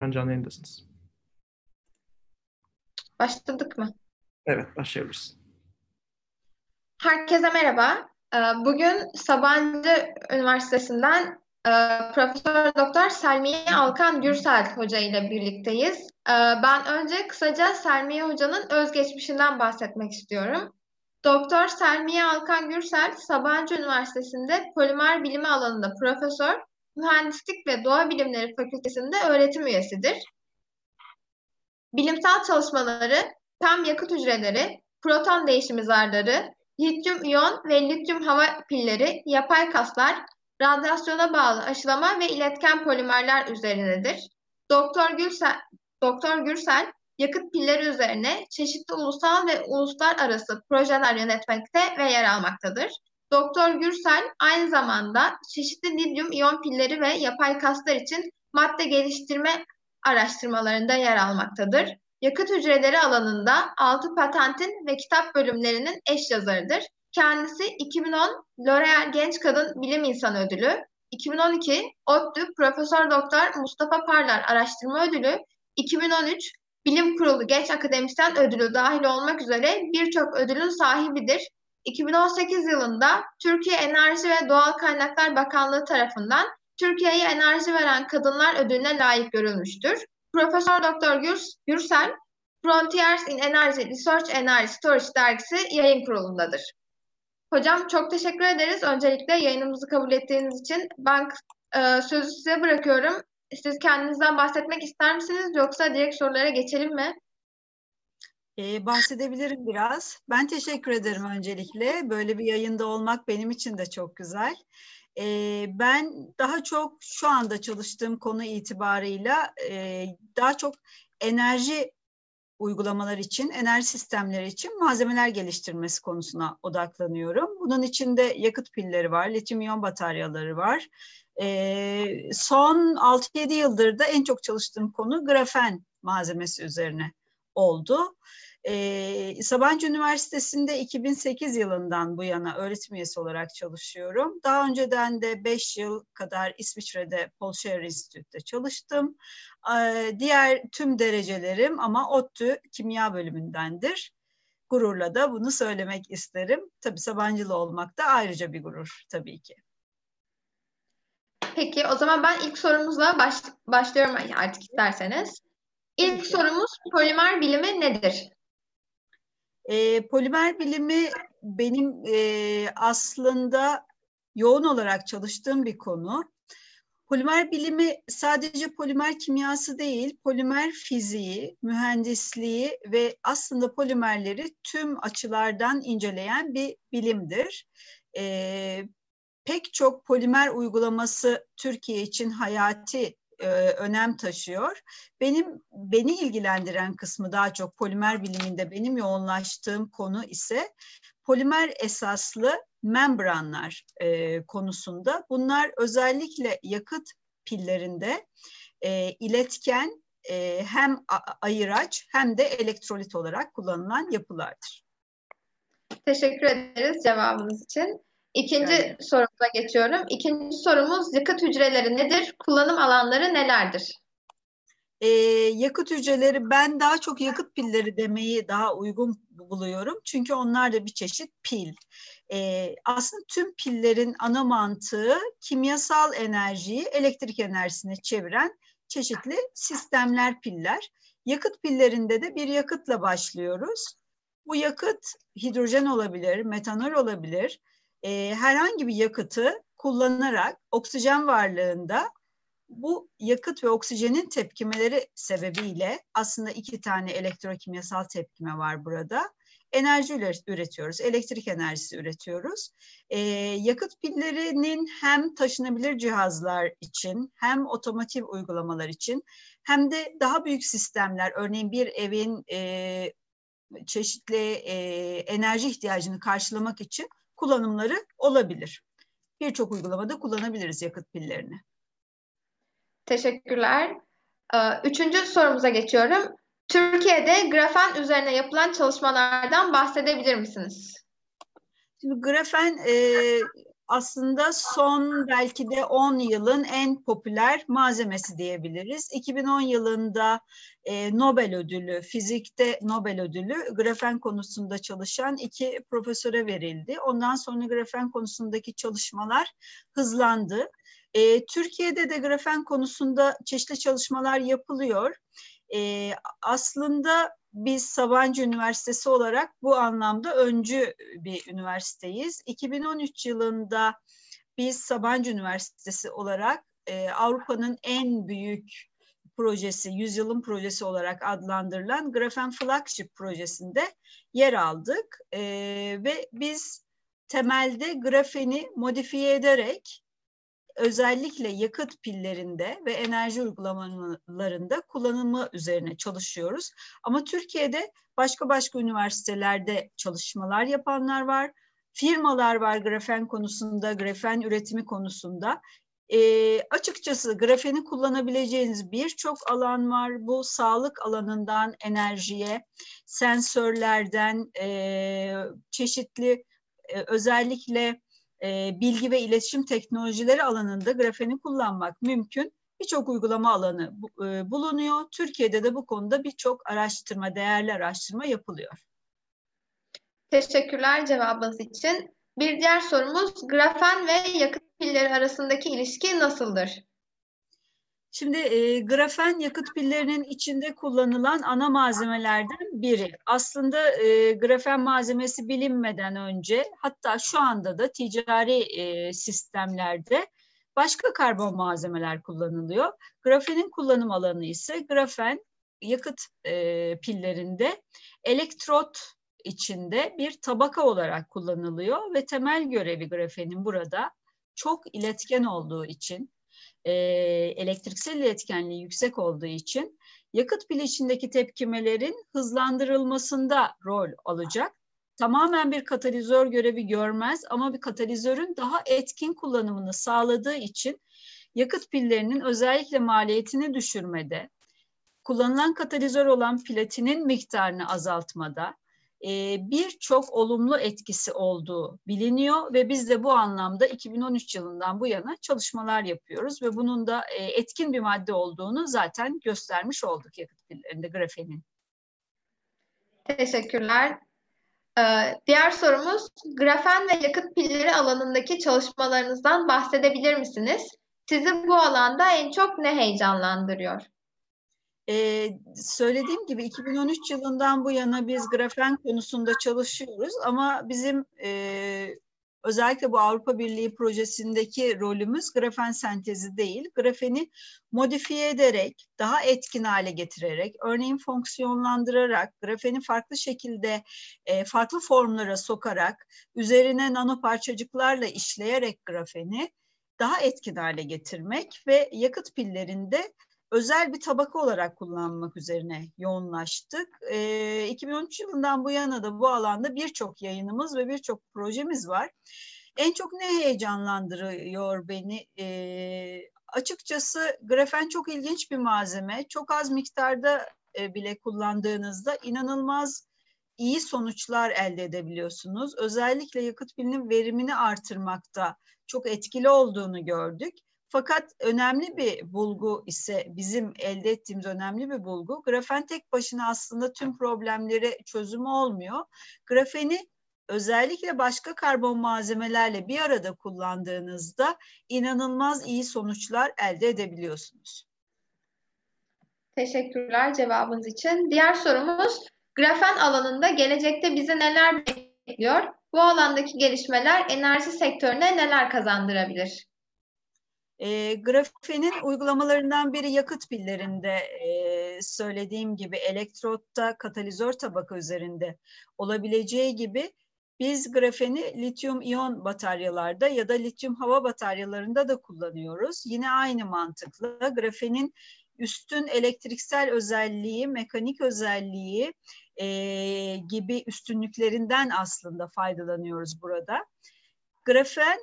Ben canlı yayındasınız. Başladık mı? Evet, başlayabiliriz. Herkese merhaba. Ee, bugün Sabancı Üniversitesi'nden e, Profesör Doktor Selmiye Alkan Gürsel Hoca ile birlikteyiz. Ee, ben önce kısaca Selmiye Hoca'nın özgeçmişinden bahsetmek istiyorum. Doktor Selmiye Alkan Gürsel, Sabancı Üniversitesi'nde polimer bilimi alanında profesör, Mühendislik ve Doğa Bilimleri Fakültesi'nde öğretim üyesidir. Bilimsel çalışmaları PEM yakıt hücreleri, proton değişimi zarları, lityum iyon ve lityum hava pilleri, yapay kaslar, radyasyona bağlı aşılama ve iletken polimerler üzerinedir. Doktor Gürsel, Doktor Gürsel yakıt pilleri üzerine çeşitli ulusal ve uluslararası projeler yönetmekte ve yer almaktadır. Doktor Gürsel aynı zamanda çeşitli lityum iyon pilleri ve yapay kaslar için madde geliştirme araştırmalarında yer almaktadır. Yakıt hücreleri alanında 6 patentin ve kitap bölümlerinin eş yazarıdır. Kendisi 2010 L'Oreal Genç Kadın Bilim İnsanı Ödülü, 2012 ODTÜ Profesör Doktor Mustafa Parlar Araştırma Ödülü, 2013 Bilim Kurulu Genç Akademisyen Ödülü dahil olmak üzere birçok ödülün sahibidir. 2018 yılında Türkiye Enerji ve Doğal Kaynaklar Bakanlığı tarafından Türkiye'ye enerji veren kadınlar ödülüne layık görülmüştür. Profesör Doktor Gürsel, Frontiers in Energy Research Energy Storage dergisi yayın kurulundadır. Hocam çok teşekkür ederiz. Öncelikle yayınımızı kabul ettiğiniz için ben e, sözü size bırakıyorum. Siz kendinizden bahsetmek ister misiniz yoksa direkt sorulara geçelim mi? Ee, bahsedebilirim biraz. Ben teşekkür ederim öncelikle. Böyle bir yayında olmak benim için de çok güzel. Ee, ben daha çok şu anda çalıştığım konu itibarıyla e, daha çok enerji uygulamalar için, enerji sistemleri için malzemeler geliştirmesi konusuna odaklanıyorum. Bunun içinde yakıt pilleri var, lityum iyon bataryaları var. Ee, son 6-7 yıldır da en çok çalıştığım konu grafen malzemesi üzerine oldu. Ee, Sabancı Üniversitesi'nde 2008 yılından bu yana öğretim üyesi olarak çalışıyorum. Daha önceden de 5 yıl kadar İsviçre'de Paul Scherrer Institute'de çalıştım. Ee, diğer tüm derecelerim ama ODTÜ kimya bölümündendir. Gururla da bunu söylemek isterim. Tabii Sabancılı olmak da ayrıca bir gurur tabii ki. Peki o zaman ben ilk sorumuzla baş, başlıyorum artık isterseniz. İlk sorumuz polimer bilimi nedir? E, polimer bilimi benim e, aslında yoğun olarak çalıştığım bir konu. Polimer bilimi sadece polimer kimyası değil, polimer fiziği, mühendisliği ve aslında polimerleri tüm açılardan inceleyen bir bilimdir. Ee, pek çok polimer uygulaması Türkiye için hayati e, önem taşıyor. Benim beni ilgilendiren kısmı daha çok polimer biliminde benim yoğunlaştığım konu ise polimer esaslı membranlar e, konusunda. Bunlar özellikle yakıt pillerinde e, iletken e, hem ayıraç hem de elektrolit olarak kullanılan yapılardır. Teşekkür ederiz cevabınız için. İkinci yani. sorumuza geçiyorum. İkinci sorumuz yakıt hücreleri nedir? Kullanım alanları nelerdir? Ee, yakıt hücreleri ben daha çok yakıt pilleri demeyi daha uygun buluyorum. Çünkü onlar da bir çeşit pil. Ee, aslında tüm pillerin ana mantığı kimyasal enerjiyi elektrik enerjisine çeviren çeşitli sistemler piller. Yakıt pillerinde de bir yakıtla başlıyoruz. Bu yakıt hidrojen olabilir, metanol olabilir, e, herhangi bir yakıtı kullanarak oksijen varlığında bu yakıt ve oksijenin tepkimeleri sebebiyle aslında iki tane elektrokimyasal tepkime var burada. Enerji üretiyoruz, elektrik enerjisi üretiyoruz. Ee, yakıt pillerinin hem taşınabilir cihazlar için hem otomotiv uygulamalar için hem de daha büyük sistemler, örneğin bir evin e, çeşitli e, enerji ihtiyacını karşılamak için kullanımları olabilir. Birçok uygulamada kullanabiliriz yakıt pillerini. Teşekkürler. Ee, üçüncü sorumuza geçiyorum. Türkiye'de grafen üzerine yapılan çalışmalardan bahsedebilir misiniz? Şimdi grafen e, aslında son belki de 10 yılın en popüler malzemesi diyebiliriz. 2010 yılında e, Nobel ödülü, fizikte Nobel ödülü grafen konusunda çalışan iki profesöre verildi. Ondan sonra grafen konusundaki çalışmalar hızlandı. E, Türkiye'de de grafen konusunda çeşitli çalışmalar yapılıyor. E, aslında biz Sabancı Üniversitesi olarak bu anlamda öncü bir üniversiteyiz. 2013 yılında biz Sabancı Üniversitesi olarak e, Avrupa'nın en büyük projesi, yüzyılın projesi olarak adlandırılan Grafen Flagship projesinde yer aldık. E, ve biz temelde grafeni modifiye ederek özellikle yakıt pillerinde ve enerji uygulamalarında kullanımı üzerine çalışıyoruz. Ama Türkiye'de başka başka üniversitelerde çalışmalar yapanlar var. Firmalar var grafen konusunda, grafen üretimi konusunda. E, açıkçası grafeni kullanabileceğiniz birçok alan var. Bu sağlık alanından enerjiye, sensörlerden, e, çeşitli e, özellikle e, bilgi ve iletişim teknolojileri alanında grafeni kullanmak mümkün. Birçok uygulama alanı e, bulunuyor. Türkiye'de de bu konuda birçok araştırma, değerli araştırma yapılıyor. Teşekkürler cevabınız için. Bir diğer sorumuz grafen ve yakıt pilleri arasındaki ilişki nasıldır? Şimdi e, grafen yakıt pillerinin içinde kullanılan ana malzemelerden biri. Aslında e, grafen malzemesi bilinmeden önce hatta şu anda da ticari e, sistemlerde başka karbon malzemeler kullanılıyor. Grafenin kullanım alanı ise grafen yakıt e, pillerinde elektrot içinde bir tabaka olarak kullanılıyor ve temel görevi grafenin burada çok iletken olduğu için e, elektriksel iletkenliği yüksek olduğu için yakıt bileşindeki tepkimelerin hızlandırılmasında rol alacak. Tamamen bir katalizör görevi görmez ama bir katalizörün daha etkin kullanımını sağladığı için yakıt pillerinin özellikle maliyetini düşürmede, kullanılan katalizör olan platinin miktarını azaltmada, e, birçok olumlu etkisi olduğu biliniyor ve biz de bu anlamda 2013 yılından bu yana çalışmalar yapıyoruz ve bunun da e, etkin bir madde olduğunu zaten göstermiş olduk yakıt pillerinde grafenin. Teşekkürler. Ee, diğer sorumuz grafen ve yakıt pilleri alanındaki çalışmalarınızdan bahsedebilir misiniz? Sizi bu alanda en çok ne heyecanlandırıyor? Ee, söylediğim gibi 2013 yılından bu yana biz grafen konusunda çalışıyoruz ama bizim e, özellikle bu Avrupa Birliği projesindeki rolümüz grafen sentezi değil. Grafeni modifiye ederek, daha etkin hale getirerek, örneğin fonksiyonlandırarak, grafeni farklı şekilde, farklı formlara sokarak, üzerine nano parçacıklarla işleyerek grafeni daha etkin hale getirmek ve yakıt pillerinde özel bir tabaka olarak kullanmak üzerine yoğunlaştık. E, 2013 yılından bu yana da bu alanda birçok yayınımız ve birçok projemiz var. En çok ne heyecanlandırıyor beni? E, açıkçası grafen çok ilginç bir malzeme. Çok az miktarda e, bile kullandığınızda inanılmaz iyi sonuçlar elde edebiliyorsunuz. Özellikle yakıt pilinin verimini artırmakta çok etkili olduğunu gördük. Fakat önemli bir bulgu ise bizim elde ettiğimiz önemli bir bulgu. Grafen tek başına aslında tüm problemleri çözümü olmuyor. Grafeni özellikle başka karbon malzemelerle bir arada kullandığınızda inanılmaz iyi sonuçlar elde edebiliyorsunuz. Teşekkürler cevabınız için. Diğer sorumuz grafen alanında gelecekte bizi neler bekliyor? Bu alandaki gelişmeler enerji sektörüne neler kazandırabilir? E, grafenin uygulamalarından biri yakıt pillerinde e, söylediğim gibi elektrotta katalizör tabaka üzerinde olabileceği gibi biz grafeni lityum iyon bataryalarda ya da lityum hava bataryalarında da kullanıyoruz. Yine aynı mantıkla grafenin üstün elektriksel özelliği, mekanik özelliği e, gibi üstünlüklerinden aslında faydalanıyoruz burada. Grafen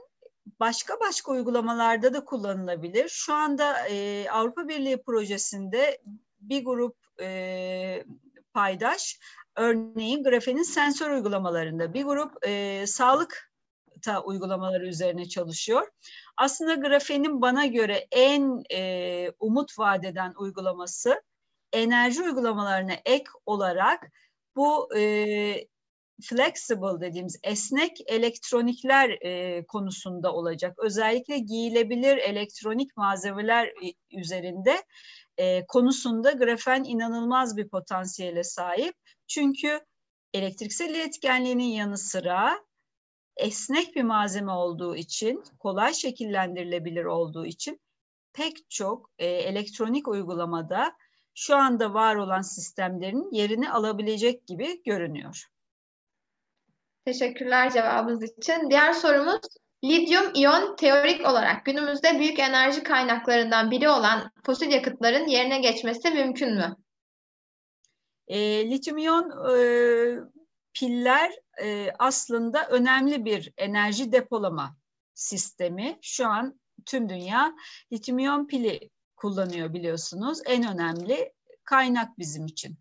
başka başka uygulamalarda da kullanılabilir. Şu anda e, Avrupa Birliği projesinde bir grup e, paydaş örneğin grafenin sensör uygulamalarında, bir grup e, sağlık harita uygulamaları üzerine çalışıyor. Aslında grafenin bana göre en e, umut vadeden uygulaması enerji uygulamalarına ek olarak bu e, flexible dediğimiz esnek elektronikler e, konusunda olacak. Özellikle giyilebilir elektronik malzemeler üzerinde e, konusunda grafen inanılmaz bir potansiyele sahip. Çünkü elektriksel iletkenliğinin yanı sıra esnek bir malzeme olduğu için, kolay şekillendirilebilir olduğu için pek çok e, elektronik uygulamada şu anda var olan sistemlerin yerini alabilecek gibi görünüyor. Teşekkürler cevabınız için. Diğer sorumuz lityum iyon teorik olarak günümüzde büyük enerji kaynaklarından biri olan fosil yakıtların yerine geçmesi mümkün mü? E, lityum iyon e, piller e, aslında önemli bir enerji depolama sistemi. Şu an tüm dünya lityum iyon pili kullanıyor biliyorsunuz. En önemli kaynak bizim için.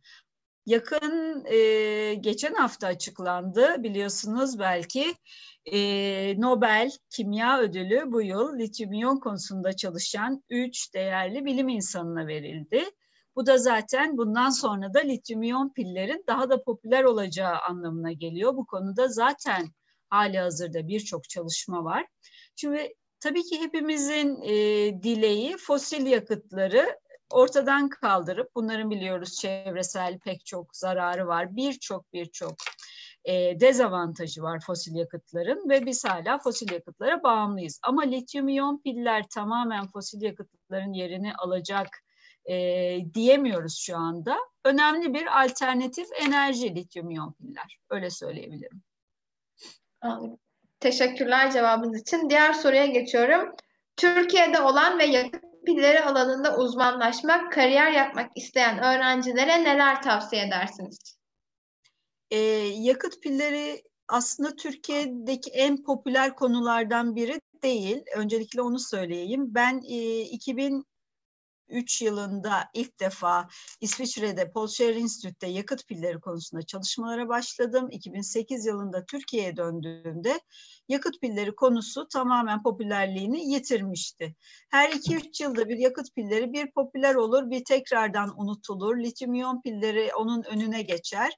Yakın e, geçen hafta açıklandı biliyorsunuz belki e, Nobel Kimya Ödülü bu yıl lityum iyon konusunda çalışan üç değerli bilim insanına verildi. Bu da zaten bundan sonra da lityum iyon pillerin daha da popüler olacağı anlamına geliyor. Bu konuda zaten hali hazırda birçok çalışma var. Şimdi tabii ki hepimizin e, dileği fosil yakıtları ortadan kaldırıp bunların biliyoruz çevresel pek çok zararı var. Birçok birçok e, dezavantajı var fosil yakıtların ve biz hala fosil yakıtlara bağımlıyız. Ama lityum iyon piller tamamen fosil yakıtların yerini alacak e, diyemiyoruz şu anda. Önemli bir alternatif enerji lityum iyon piller. Öyle söyleyebilirim. Teşekkürler cevabınız için. Diğer soruya geçiyorum. Türkiye'de olan ve yakıt pilleri alanında uzmanlaşmak, kariyer yapmak isteyen öğrencilere neler tavsiye edersiniz? Ee, yakıt pilleri aslında Türkiye'deki en popüler konulardan biri değil. Öncelikle onu söyleyeyim. Ben e, 2000 2003 yılında ilk defa İsviçre'de Paul Scherrer Institute'de yakıt pilleri konusunda çalışmalara başladım. 2008 yılında Türkiye'ye döndüğümde yakıt pilleri konusu tamamen popülerliğini yitirmişti. Her 2-3 yılda bir yakıt pilleri bir popüler olur, bir tekrardan unutulur. Lityum pilleri onun önüne geçer.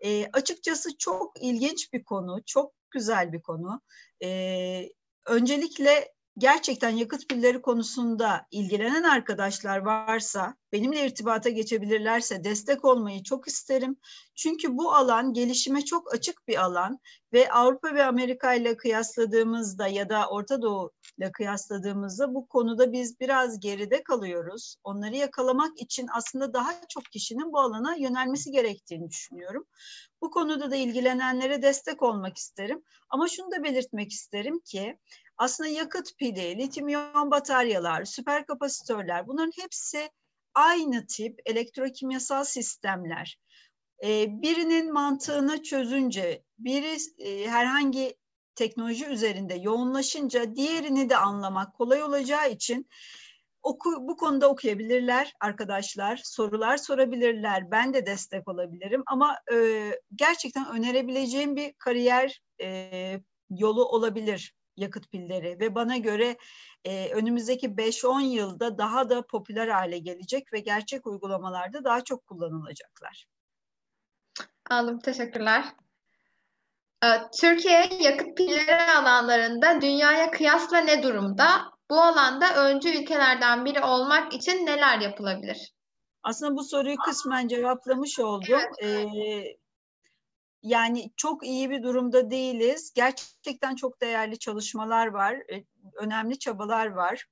E, açıkçası çok ilginç bir konu, çok güzel bir konu. E, öncelikle gerçekten yakıt pilleri konusunda ilgilenen arkadaşlar varsa benimle irtibata geçebilirlerse destek olmayı çok isterim. Çünkü bu alan gelişime çok açık bir alan ve Avrupa ve Amerika ile kıyasladığımızda ya da Orta Doğu ile kıyasladığımızda bu konuda biz biraz geride kalıyoruz. Onları yakalamak için aslında daha çok kişinin bu alana yönelmesi gerektiğini düşünüyorum. Bu konuda da ilgilenenlere destek olmak isterim. Ama şunu da belirtmek isterim ki aslında yakıt pili, lityum iyon bataryalar, süper kapasitörler bunların hepsi aynı tip elektrokimyasal sistemler. Ee, birinin mantığını çözünce, biri e, herhangi teknoloji üzerinde yoğunlaşınca diğerini de anlamak kolay olacağı için oku, bu konuda okuyabilirler arkadaşlar, sorular sorabilirler, ben de destek olabilirim ama e, gerçekten önerebileceğim bir kariyer e, yolu olabilir yakıt pilleri ve bana göre e, önümüzdeki 5-10 yılda daha da popüler hale gelecek ve gerçek uygulamalarda daha çok kullanılacaklar. Aldım, teşekkürler. Ee, Türkiye yakıt pilleri alanlarında dünyaya kıyasla ne durumda? Bu alanda öncü ülkelerden biri olmak için neler yapılabilir? Aslında bu soruyu kısmen cevaplamış oldum. Evet. Ee, yani çok iyi bir durumda değiliz. Gerçekten çok değerli çalışmalar var, e, önemli çabalar var.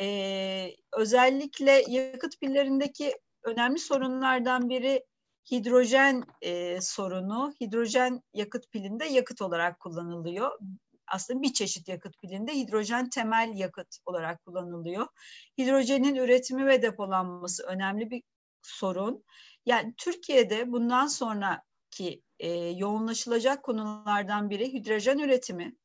Ee, özellikle yakıt pillerindeki önemli sorunlardan biri hidrojen e, sorunu. Hidrojen yakıt pilinde yakıt olarak kullanılıyor. Aslında bir çeşit yakıt pilinde hidrojen temel yakıt olarak kullanılıyor. Hidrojenin üretimi ve depolanması önemli bir sorun. Yani Türkiye'de bundan sonraki e, yoğunlaşılacak konulardan biri hidrojen üretimi.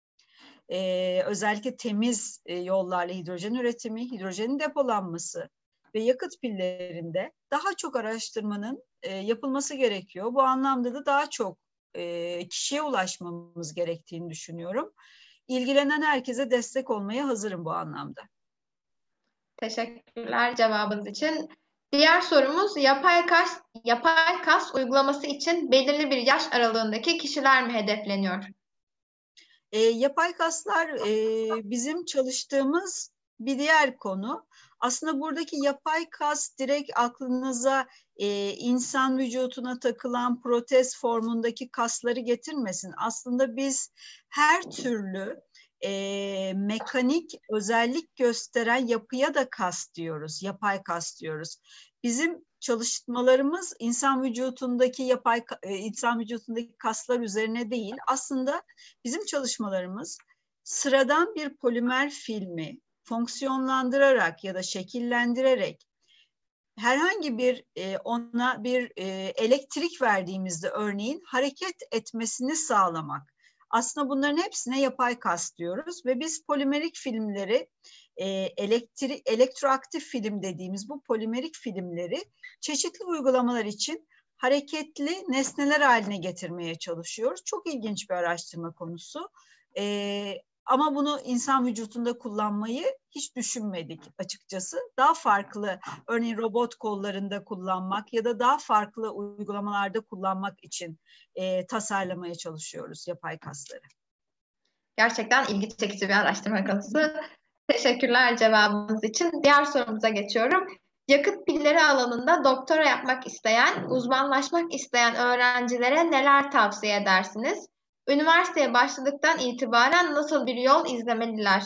E, özellikle temiz e, yollarla hidrojen üretimi, hidrojenin depolanması ve yakıt pillerinde daha çok araştırmanın e, yapılması gerekiyor. Bu anlamda da daha çok e, kişiye ulaşmamız gerektiğini düşünüyorum. ilgilenen herkese destek olmaya hazırım bu anlamda. Teşekkürler cevabınız için. Diğer sorumuz yapay kas, yapay kas uygulaması için belirli bir yaş aralığındaki kişiler mi hedefleniyor? E, yapay kaslar e, bizim çalıştığımız bir diğer konu. Aslında buradaki yapay kas direkt aklınıza e, insan vücuduna takılan protez formundaki kasları getirmesin. Aslında biz her türlü e, mekanik özellik gösteren yapıya da kas diyoruz, yapay kas diyoruz. Bizim çalışmalarımız insan vücudundaki yapay insan vücudundaki kaslar üzerine değil. Aslında bizim çalışmalarımız sıradan bir polimer filmi fonksiyonlandırarak ya da şekillendirerek herhangi bir ona bir elektrik verdiğimizde örneğin hareket etmesini sağlamak. Aslında bunların hepsine yapay kas diyoruz ve biz polimerik filmleri e, elektri, elektroaktif film dediğimiz bu polimerik filmleri çeşitli uygulamalar için hareketli nesneler haline getirmeye çalışıyoruz. Çok ilginç bir araştırma konusu. E, ama bunu insan vücudunda kullanmayı hiç düşünmedik açıkçası. Daha farklı, örneğin robot kollarında kullanmak ya da daha farklı uygulamalarda kullanmak için e, tasarlamaya çalışıyoruz yapay kasları. Gerçekten ilgi çekici bir araştırma konusu. Teşekkürler cevabınız için. Diğer sorumuza geçiyorum. Yakıt pilleri alanında doktora yapmak isteyen, uzmanlaşmak isteyen öğrencilere neler tavsiye edersiniz? Üniversiteye başladıktan itibaren nasıl bir yol izlemeliler?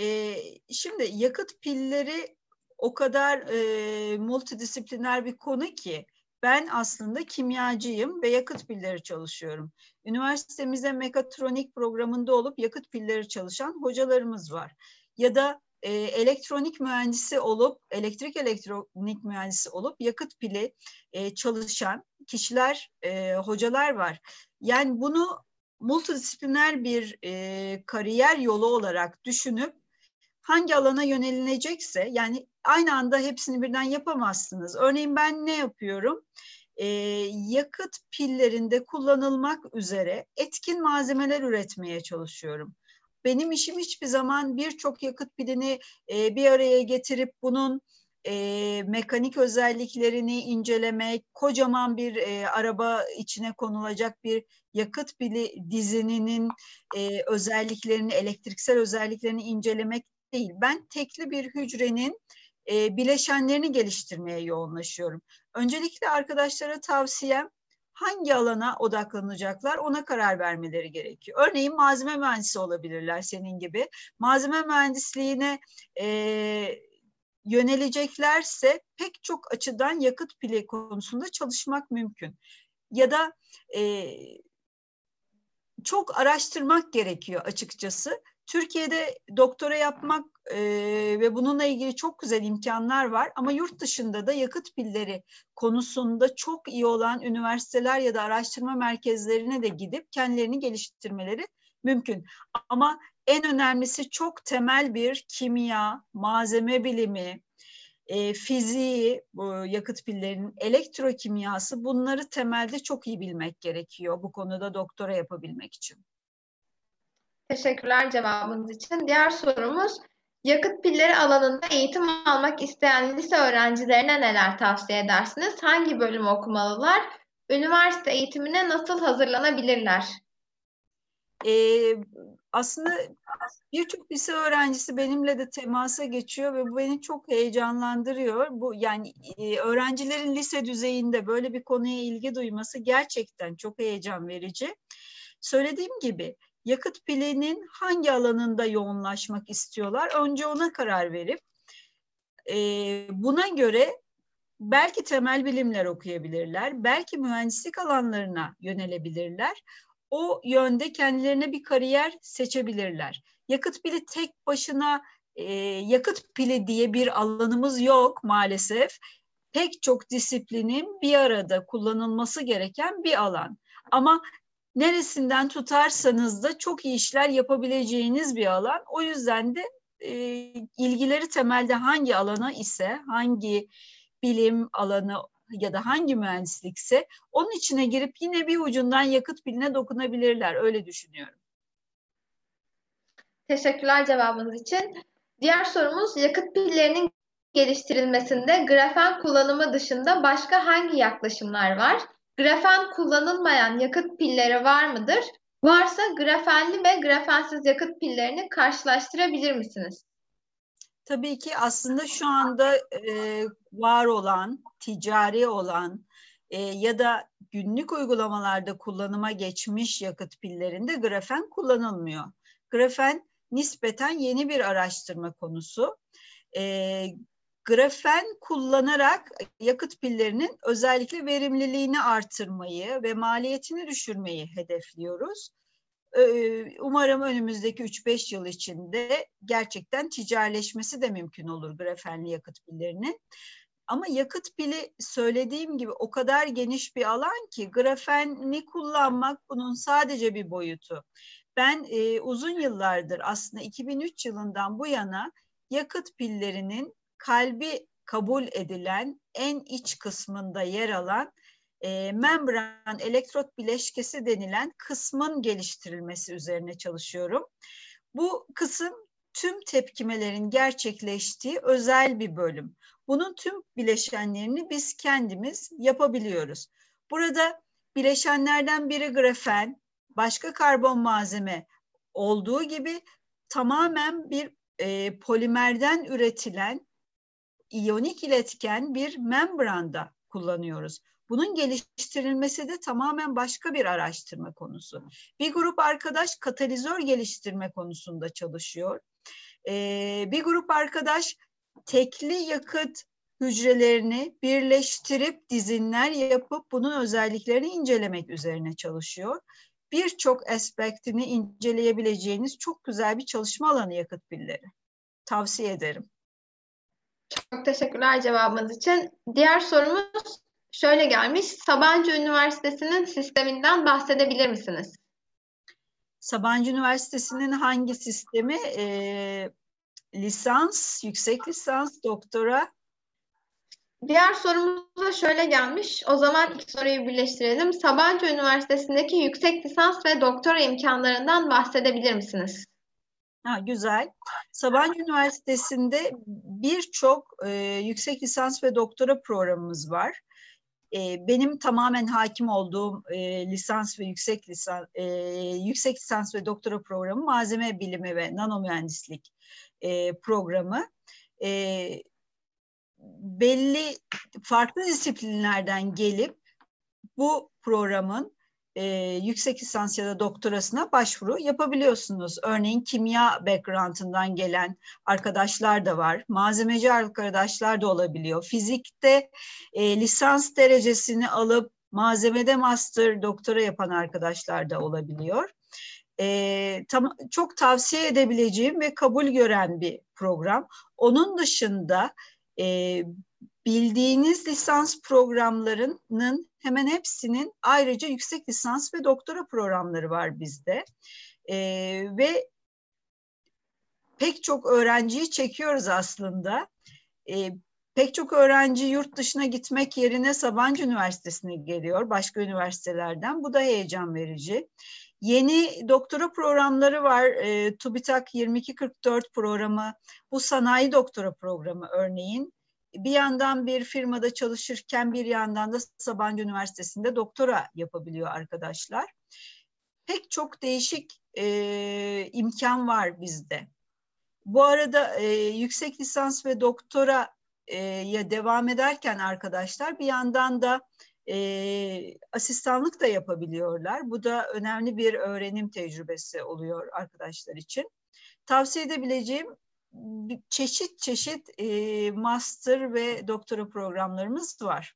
Ee, şimdi yakıt pilleri o kadar e, multidisipliner bir konu ki ben aslında kimyacıyım ve yakıt pilleri çalışıyorum. Üniversitemizde mekatronik programında olup yakıt pilleri çalışan hocalarımız var. Ya da e, elektronik mühendisi olup, elektrik elektronik mühendisi olup yakıt pili e, çalışan kişiler, e, hocalar var. Yani bunu multidisipliner bir e, kariyer yolu olarak düşünüp hangi alana yönelilecekse yani aynı anda hepsini birden yapamazsınız. Örneğin ben ne yapıyorum? Ee, yakıt pillerinde kullanılmak üzere etkin malzemeler üretmeye çalışıyorum. Benim işim hiçbir zaman birçok yakıt pilini e, bir araya getirip bunun e, mekanik özelliklerini incelemek, kocaman bir e, araba içine konulacak bir yakıt pili dizininin e, özelliklerini, elektriksel özelliklerini incelemek değil. Ben tekli bir hücrenin e, bileşenlerini geliştirmeye yoğunlaşıyorum. Öncelikle arkadaşlara tavsiyem hangi alana odaklanacaklar ona karar vermeleri gerekiyor. Örneğin malzeme mühendisi olabilirler senin gibi. Malzeme mühendisliğine e, yöneleceklerse pek çok açıdan yakıt pili konusunda çalışmak mümkün. Ya da e, çok araştırmak gerekiyor açıkçası. Türkiye'de doktora yapmak e, ve bununla ilgili çok güzel imkanlar var ama yurt dışında da yakıt pilleri konusunda çok iyi olan üniversiteler ya da araştırma merkezlerine de gidip kendilerini geliştirmeleri mümkün. Ama en önemlisi çok temel bir kimya, malzeme bilimi, e, fiziği, bu yakıt pillerinin elektrokimyası bunları temelde çok iyi bilmek gerekiyor bu konuda doktora yapabilmek için. Teşekkürler cevabınız için. Diğer sorumuz yakıt pilleri alanında eğitim almak isteyen lise öğrencilerine neler tavsiye edersiniz? Hangi bölüm okumalılar? Üniversite eğitimine nasıl hazırlanabilirler? Ee, aslında birçok lise öğrencisi benimle de temasa geçiyor ve bu beni çok heyecanlandırıyor. Bu yani e, öğrencilerin lise düzeyinde böyle bir konuya ilgi duyması gerçekten çok heyecan verici. Söylediğim gibi yakıt pilinin hangi alanında yoğunlaşmak istiyorlar? Önce ona karar verip e, buna göre belki temel bilimler okuyabilirler, belki mühendislik alanlarına yönelebilirler. O yönde kendilerine bir kariyer seçebilirler. Yakıt pili tek başına e, yakıt pili diye bir alanımız yok maalesef. Pek çok disiplinin bir arada kullanılması gereken bir alan. Ama neresinden tutarsanız da çok iyi işler yapabileceğiniz bir alan. O yüzden de e, ilgileri temelde hangi alana ise, hangi bilim alanı ya da hangi mühendislikse onun içine girip yine bir ucundan yakıt piline dokunabilirler. Öyle düşünüyorum. Teşekkürler cevabınız için. Diğer sorumuz yakıt pillerinin geliştirilmesinde grafen kullanımı dışında başka hangi yaklaşımlar var? Grafen kullanılmayan yakıt pilleri var mıdır? Varsa grafenli ve grafensiz yakıt pillerini karşılaştırabilir misiniz? Tabii ki aslında şu anda e, var olan, ticari olan e, ya da günlük uygulamalarda kullanıma geçmiş yakıt pillerinde grafen kullanılmıyor. Grafen nispeten yeni bir araştırma konusu. E, grafen kullanarak yakıt pillerinin özellikle verimliliğini artırmayı ve maliyetini düşürmeyi hedefliyoruz. Ee, umarım önümüzdeki 3-5 yıl içinde gerçekten ticaretleşmesi de mümkün olur grafenli yakıt pillerinin. Ama yakıt pili söylediğim gibi o kadar geniş bir alan ki grafeni kullanmak bunun sadece bir boyutu. Ben e, uzun yıllardır aslında 2003 yılından bu yana yakıt pillerinin kalbi kabul edilen en iç kısmında yer alan e, membran elektrot bileşkesi denilen kısmın geliştirilmesi üzerine çalışıyorum. Bu kısım tüm tepkimelerin gerçekleştiği özel bir bölüm. Bunun tüm bileşenlerini biz kendimiz yapabiliyoruz. Burada bileşenlerden biri grafen, başka karbon malzeme olduğu gibi tamamen bir e, polimerden üretilen iyonik iletken bir membranda kullanıyoruz. Bunun geliştirilmesi de tamamen başka bir araştırma konusu. Bir grup arkadaş katalizör geliştirme konusunda çalışıyor. Ee, bir grup arkadaş tekli yakıt hücrelerini birleştirip dizinler yapıp bunun özelliklerini incelemek üzerine çalışıyor. Birçok aspektini inceleyebileceğiniz çok güzel bir çalışma alanı yakıt pilleri. Tavsiye ederim. Çok teşekkürler cevabınız için. Diğer sorumuz şöyle gelmiş. Sabancı Üniversitesi'nin sisteminden bahsedebilir misiniz? Sabancı Üniversitesi'nin hangi sistemi? Ee, lisans, yüksek lisans, doktora? Diğer sorumuz da şöyle gelmiş. O zaman iki soruyu birleştirelim. Sabancı Üniversitesi'ndeki yüksek lisans ve doktora imkanlarından bahsedebilir misiniz? Ha, güzel. Sabancı Üniversitesi'nde birçok e, yüksek lisans ve doktora programımız var. E, benim tamamen hakim olduğum e, lisans ve yüksek lisans e, yüksek lisans ve doktora programı malzeme bilimi ve nanomühendislik e, programı. E, belli farklı disiplinlerden gelip bu programın e, yüksek lisans ya da doktorasına başvuru yapabiliyorsunuz. Örneğin kimya background'ından gelen arkadaşlar da var. Malzemeci arkadaşlar da olabiliyor. Fizikte e, lisans derecesini alıp malzemede master doktora yapan arkadaşlar da olabiliyor. E, tam, çok tavsiye edebileceğim ve kabul gören bir program. Onun dışında e, bildiğiniz lisans programlarının hemen hepsinin ayrıca yüksek lisans ve doktora programları var bizde. E, ve pek çok öğrenciyi çekiyoruz aslında. E, pek çok öğrenci yurt dışına gitmek yerine Sabancı Üniversitesi'ne geliyor başka üniversitelerden. Bu da heyecan verici. Yeni doktora programları var. E, TÜBİTAK 2244 programı. Bu sanayi doktora programı örneğin bir yandan bir firmada çalışırken bir yandan da Sabancı Üniversitesi'nde doktora yapabiliyor arkadaşlar. Pek çok değişik e, imkan var bizde. Bu arada e, yüksek lisans ve doktora e, ya devam ederken arkadaşlar bir yandan da e, asistanlık da yapabiliyorlar. Bu da önemli bir öğrenim tecrübesi oluyor arkadaşlar için. Tavsiye edebileceğim çeşit çeşit e, master ve doktora programlarımız var.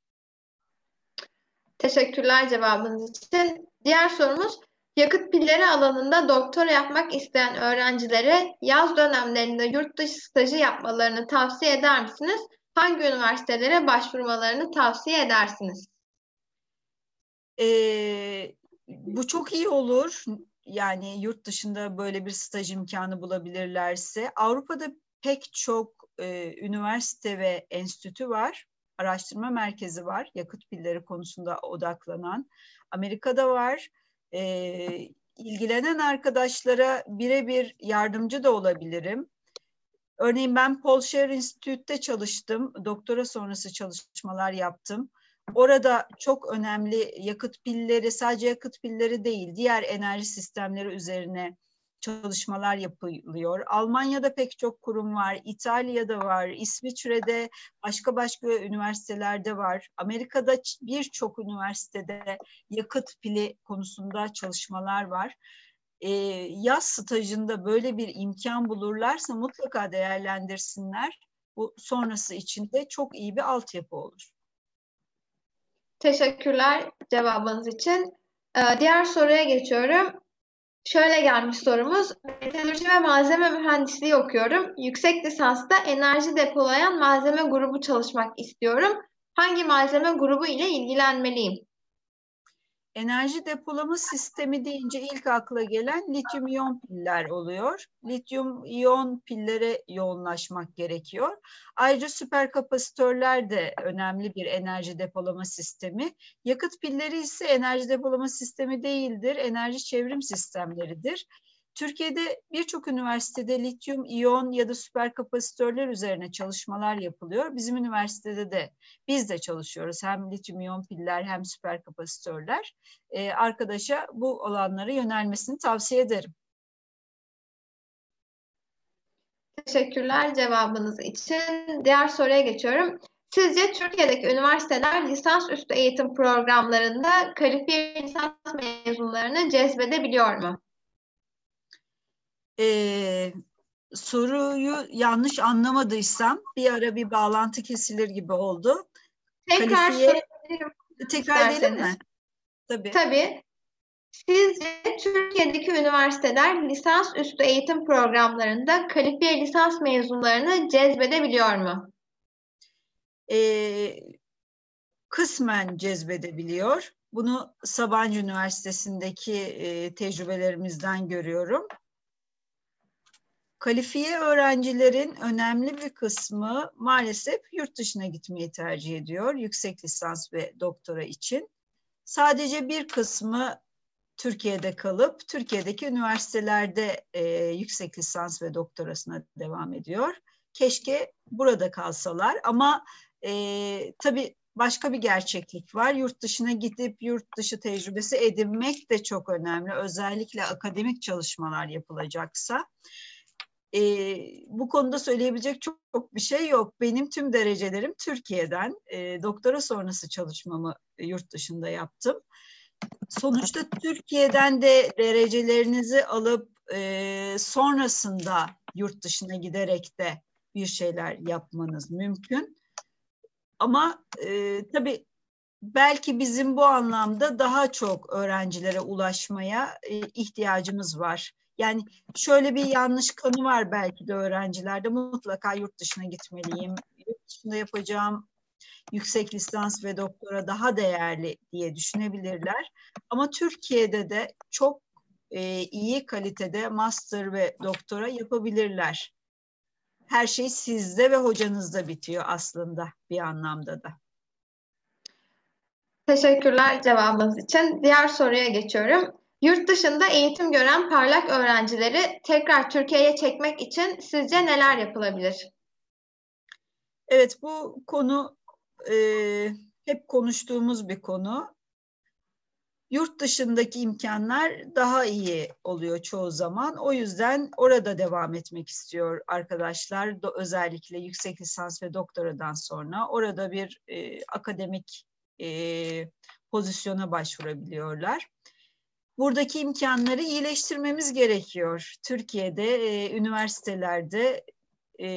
Teşekkürler cevabınız için. Diğer sorumuz yakıt pilleri alanında doktora yapmak isteyen öğrencilere yaz dönemlerinde yurt dışı stajı yapmalarını tavsiye eder misiniz? Hangi üniversitelere başvurmalarını tavsiye edersiniz? Ee, bu çok iyi olur yani yurt dışında böyle bir staj imkanı bulabilirlerse Avrupa'da pek çok e, üniversite ve enstitü var. Araştırma merkezi var yakıt pilleri konusunda odaklanan. Amerika'da var. E, ilgilenen arkadaşlara birebir yardımcı da olabilirim. Örneğin ben Paul Scher Institute'te çalıştım. Doktora sonrası çalışmalar yaptım. Orada çok önemli yakıt pilleri, sadece yakıt pilleri değil, diğer enerji sistemleri üzerine çalışmalar yapılıyor. Almanya'da pek çok kurum var, İtalya'da var, İsviçre'de başka başka üniversitelerde var. Amerika'da birçok üniversitede yakıt pili konusunda çalışmalar var. Ee, yaz stajında böyle bir imkan bulurlarsa mutlaka değerlendirsinler. Bu sonrası için de çok iyi bir altyapı olur. Teşekkürler cevabınız için. Ee, diğer soruya geçiyorum. Şöyle gelmiş sorumuz. Metalurji ve malzeme mühendisliği okuyorum. Yüksek lisansta enerji depolayan malzeme grubu çalışmak istiyorum. Hangi malzeme grubu ile ilgilenmeliyim? Enerji depolama sistemi deyince ilk akla gelen lityum iyon piller oluyor. Lityum iyon pillere yoğunlaşmak gerekiyor. Ayrıca süper kapasitörler de önemli bir enerji depolama sistemi. Yakıt pilleri ise enerji depolama sistemi değildir, enerji çevrim sistemleridir. Türkiye'de birçok üniversitede lityum iyon ya da süper kapasitörler üzerine çalışmalar yapılıyor. Bizim üniversitede de biz de çalışıyoruz. Hem lityum iyon piller hem süper kapasitörler. Ee, arkadaşa bu olanlara yönelmesini tavsiye ederim. Teşekkürler cevabınız için. Diğer soruya geçiyorum. Sizce Türkiye'deki üniversiteler lisans üstü eğitim programlarında kalifiye lisans mezunlarını cezbedebiliyor mu? E, soruyu yanlış anlamadıysam bir ara bir bağlantı kesilir gibi oldu. Tekrar Kalifiye, tekrar edelim mi? Tabii. Tabii. Sizce Türkiye'deki üniversiteler lisans üstü eğitim programlarında kalifiye lisans mezunlarını cezbedebiliyor mu? Ee, kısmen cezbedebiliyor. Bunu Sabancı Üniversitesi'ndeki e, tecrübelerimizden görüyorum. Kalifiye öğrencilerin önemli bir kısmı maalesef yurt dışına gitmeyi tercih ediyor yüksek lisans ve doktora için. Sadece bir kısmı Türkiye'de kalıp Türkiye'deki üniversitelerde e, yüksek lisans ve doktorasına devam ediyor. Keşke burada kalsalar ama e, tabii başka bir gerçeklik var. Yurt dışına gidip yurt dışı tecrübesi edinmek de çok önemli. Özellikle akademik çalışmalar yapılacaksa. E, bu konuda söyleyebilecek çok, çok bir şey yok. Benim tüm derecelerim Türkiye'den. E, doktora sonrası çalışmamı yurt dışında yaptım. Sonuçta Türkiye'den de derecelerinizi alıp e, sonrasında yurt dışına giderek de bir şeyler yapmanız mümkün. Ama e, tabii belki bizim bu anlamda daha çok öğrencilere ulaşmaya e, ihtiyacımız var. Yani şöyle bir yanlış kanı var belki de öğrencilerde mutlaka yurt dışına gitmeliyim. Yurt dışında yapacağım yüksek lisans ve doktora daha değerli diye düşünebilirler. Ama Türkiye'de de çok e, iyi kalitede master ve doktora yapabilirler. Her şey sizde ve hocanızda bitiyor aslında bir anlamda da. Teşekkürler cevabınız için. Diğer soruya geçiyorum. Yurt dışında eğitim gören parlak öğrencileri tekrar Türkiye'ye çekmek için sizce neler yapılabilir? Evet bu konu e, hep konuştuğumuz bir konu. Yurt dışındaki imkanlar daha iyi oluyor çoğu zaman. O yüzden orada devam etmek istiyor arkadaşlar. Özellikle yüksek lisans ve doktoradan sonra orada bir e, akademik e, pozisyona başvurabiliyorlar buradaki imkanları iyileştirmemiz gerekiyor. Türkiye'de e, üniversitelerde e,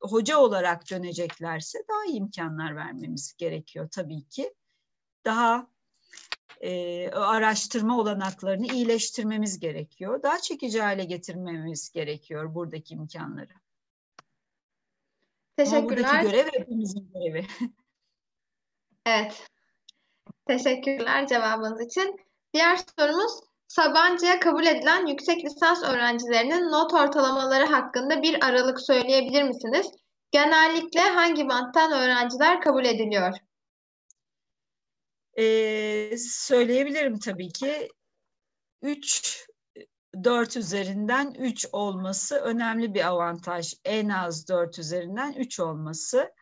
hoca olarak döneceklerse daha iyi imkanlar vermemiz gerekiyor tabii ki. Daha e, araştırma olanaklarını iyileştirmemiz gerekiyor. Daha çekici hale getirmemiz gerekiyor buradaki imkanları. Teşekkürler. Ama buradaki görev hepimizin görevi. evet. Teşekkürler cevabınız için. Diğer sorumuz Sabancı'ya kabul edilen yüksek lisans öğrencilerinin not ortalamaları hakkında bir aralık söyleyebilir misiniz? Genellikle hangi banttan öğrenciler kabul 3 4 üzerinden 3 olması önemli bir avantaj. En az 4 üzerinden 3 olması.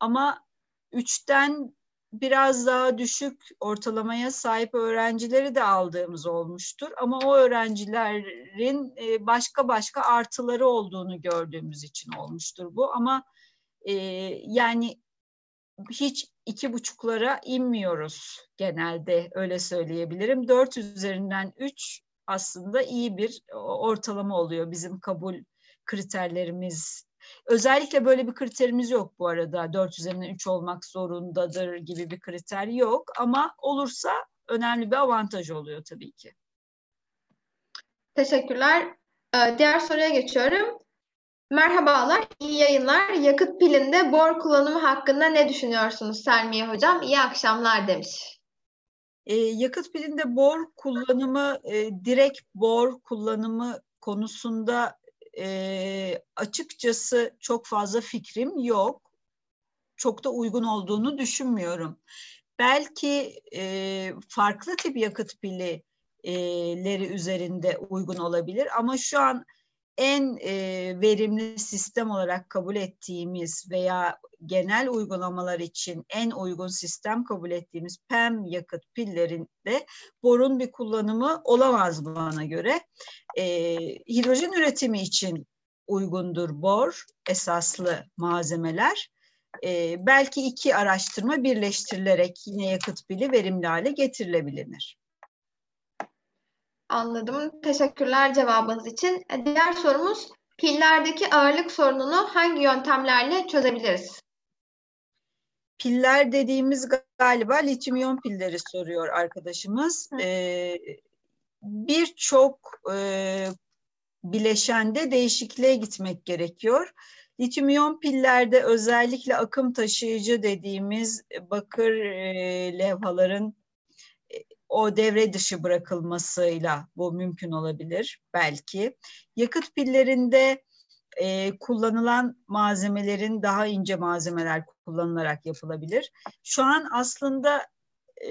Ama 3'ten biraz daha düşük ortalamaya sahip öğrencileri de aldığımız olmuştur. Ama o öğrencilerin e, başka başka artıları olduğunu gördüğümüz için olmuştur bu. Ama e, yani hiç iki buçuklara inmiyoruz genelde öyle söyleyebilirim. Dört üzerinden üç aslında iyi bir ortalama oluyor bizim kabul kriterlerimiz. Özellikle böyle bir kriterimiz yok bu arada. Dört üzerinden üç olmak zorundadır gibi bir kriter yok ama olursa önemli bir avantaj oluyor tabii ki. Teşekkürler. Ee, diğer soruya geçiyorum. Merhabalar, iyi yayınlar. Yakıt pilinde bor kullanımı hakkında ne düşünüyorsunuz Selmiye Hocam? İyi akşamlar demiş. E, yakıt pilinde bor kullanımı, e, direkt bor kullanımı konusunda e, açıkçası çok fazla fikrim yok. Çok da uygun olduğunu düşünmüyorum. Belki e, farklı tip yakıt pilleri üzerinde uygun olabilir ama şu an en e, verimli sistem olarak kabul ettiğimiz veya genel uygulamalar için en uygun sistem kabul ettiğimiz PEM yakıt pillerinde borun bir kullanımı olamaz bana göre. E, hidrojen üretimi için uygundur bor esaslı malzemeler. E, belki iki araştırma birleştirilerek yine yakıt pili verimli hale getirilebilir. Anladım. Teşekkürler cevabınız için. E, diğer sorumuz pillerdeki ağırlık sorununu hangi yöntemlerle çözebiliriz? Piller dediğimiz galiba lityum iyon pilleri soruyor arkadaşımız. Ee, Birçok e, bileşende değişikliğe gitmek gerekiyor. Lityum iyon pillerde özellikle akım taşıyıcı dediğimiz bakır e, levhaların o devre dışı bırakılmasıyla bu mümkün olabilir belki. Yakıt pillerinde e, kullanılan malzemelerin daha ince malzemeler kullanılarak yapılabilir. Şu an aslında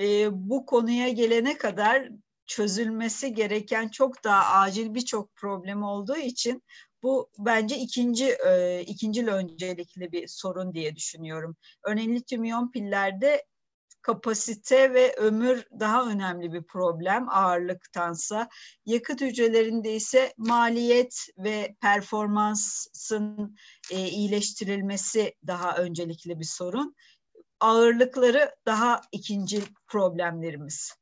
e, bu konuya gelene kadar çözülmesi gereken çok daha acil birçok problem olduğu için bu bence ikinci e, ikinci öncelikli bir sorun diye düşünüyorum. Örneğin lityum iyon pillerde kapasite ve ömür daha önemli bir problem ağırlıktansa. Yakıt hücrelerinde ise maliyet ve performansın e, iyileştirilmesi daha öncelikli bir sorun. Ağırlıkları daha ikinci problemlerimiz.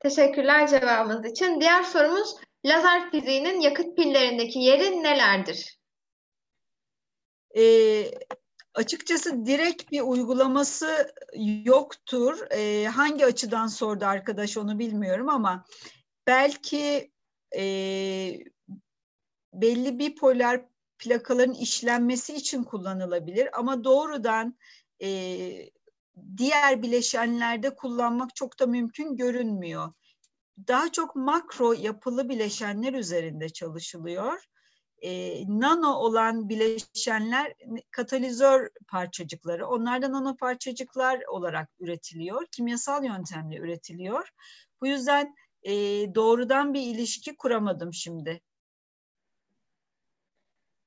Teşekkürler cevabınız için. Diğer sorumuz lazer fiziğinin yakıt pillerindeki yeri nelerdir? Ee, Açıkçası direkt bir uygulaması yoktur. E, hangi açıdan sordu arkadaş onu bilmiyorum ama belki e, belli bir polar plakaların işlenmesi için kullanılabilir ama doğrudan e, diğer bileşenlerde kullanmak çok da mümkün görünmüyor. Daha çok makro yapılı bileşenler üzerinde çalışılıyor e, nano olan bileşenler katalizör parçacıkları. Onlar da nano parçacıklar olarak üretiliyor. Kimyasal yöntemle üretiliyor. Bu yüzden e, doğrudan bir ilişki kuramadım şimdi.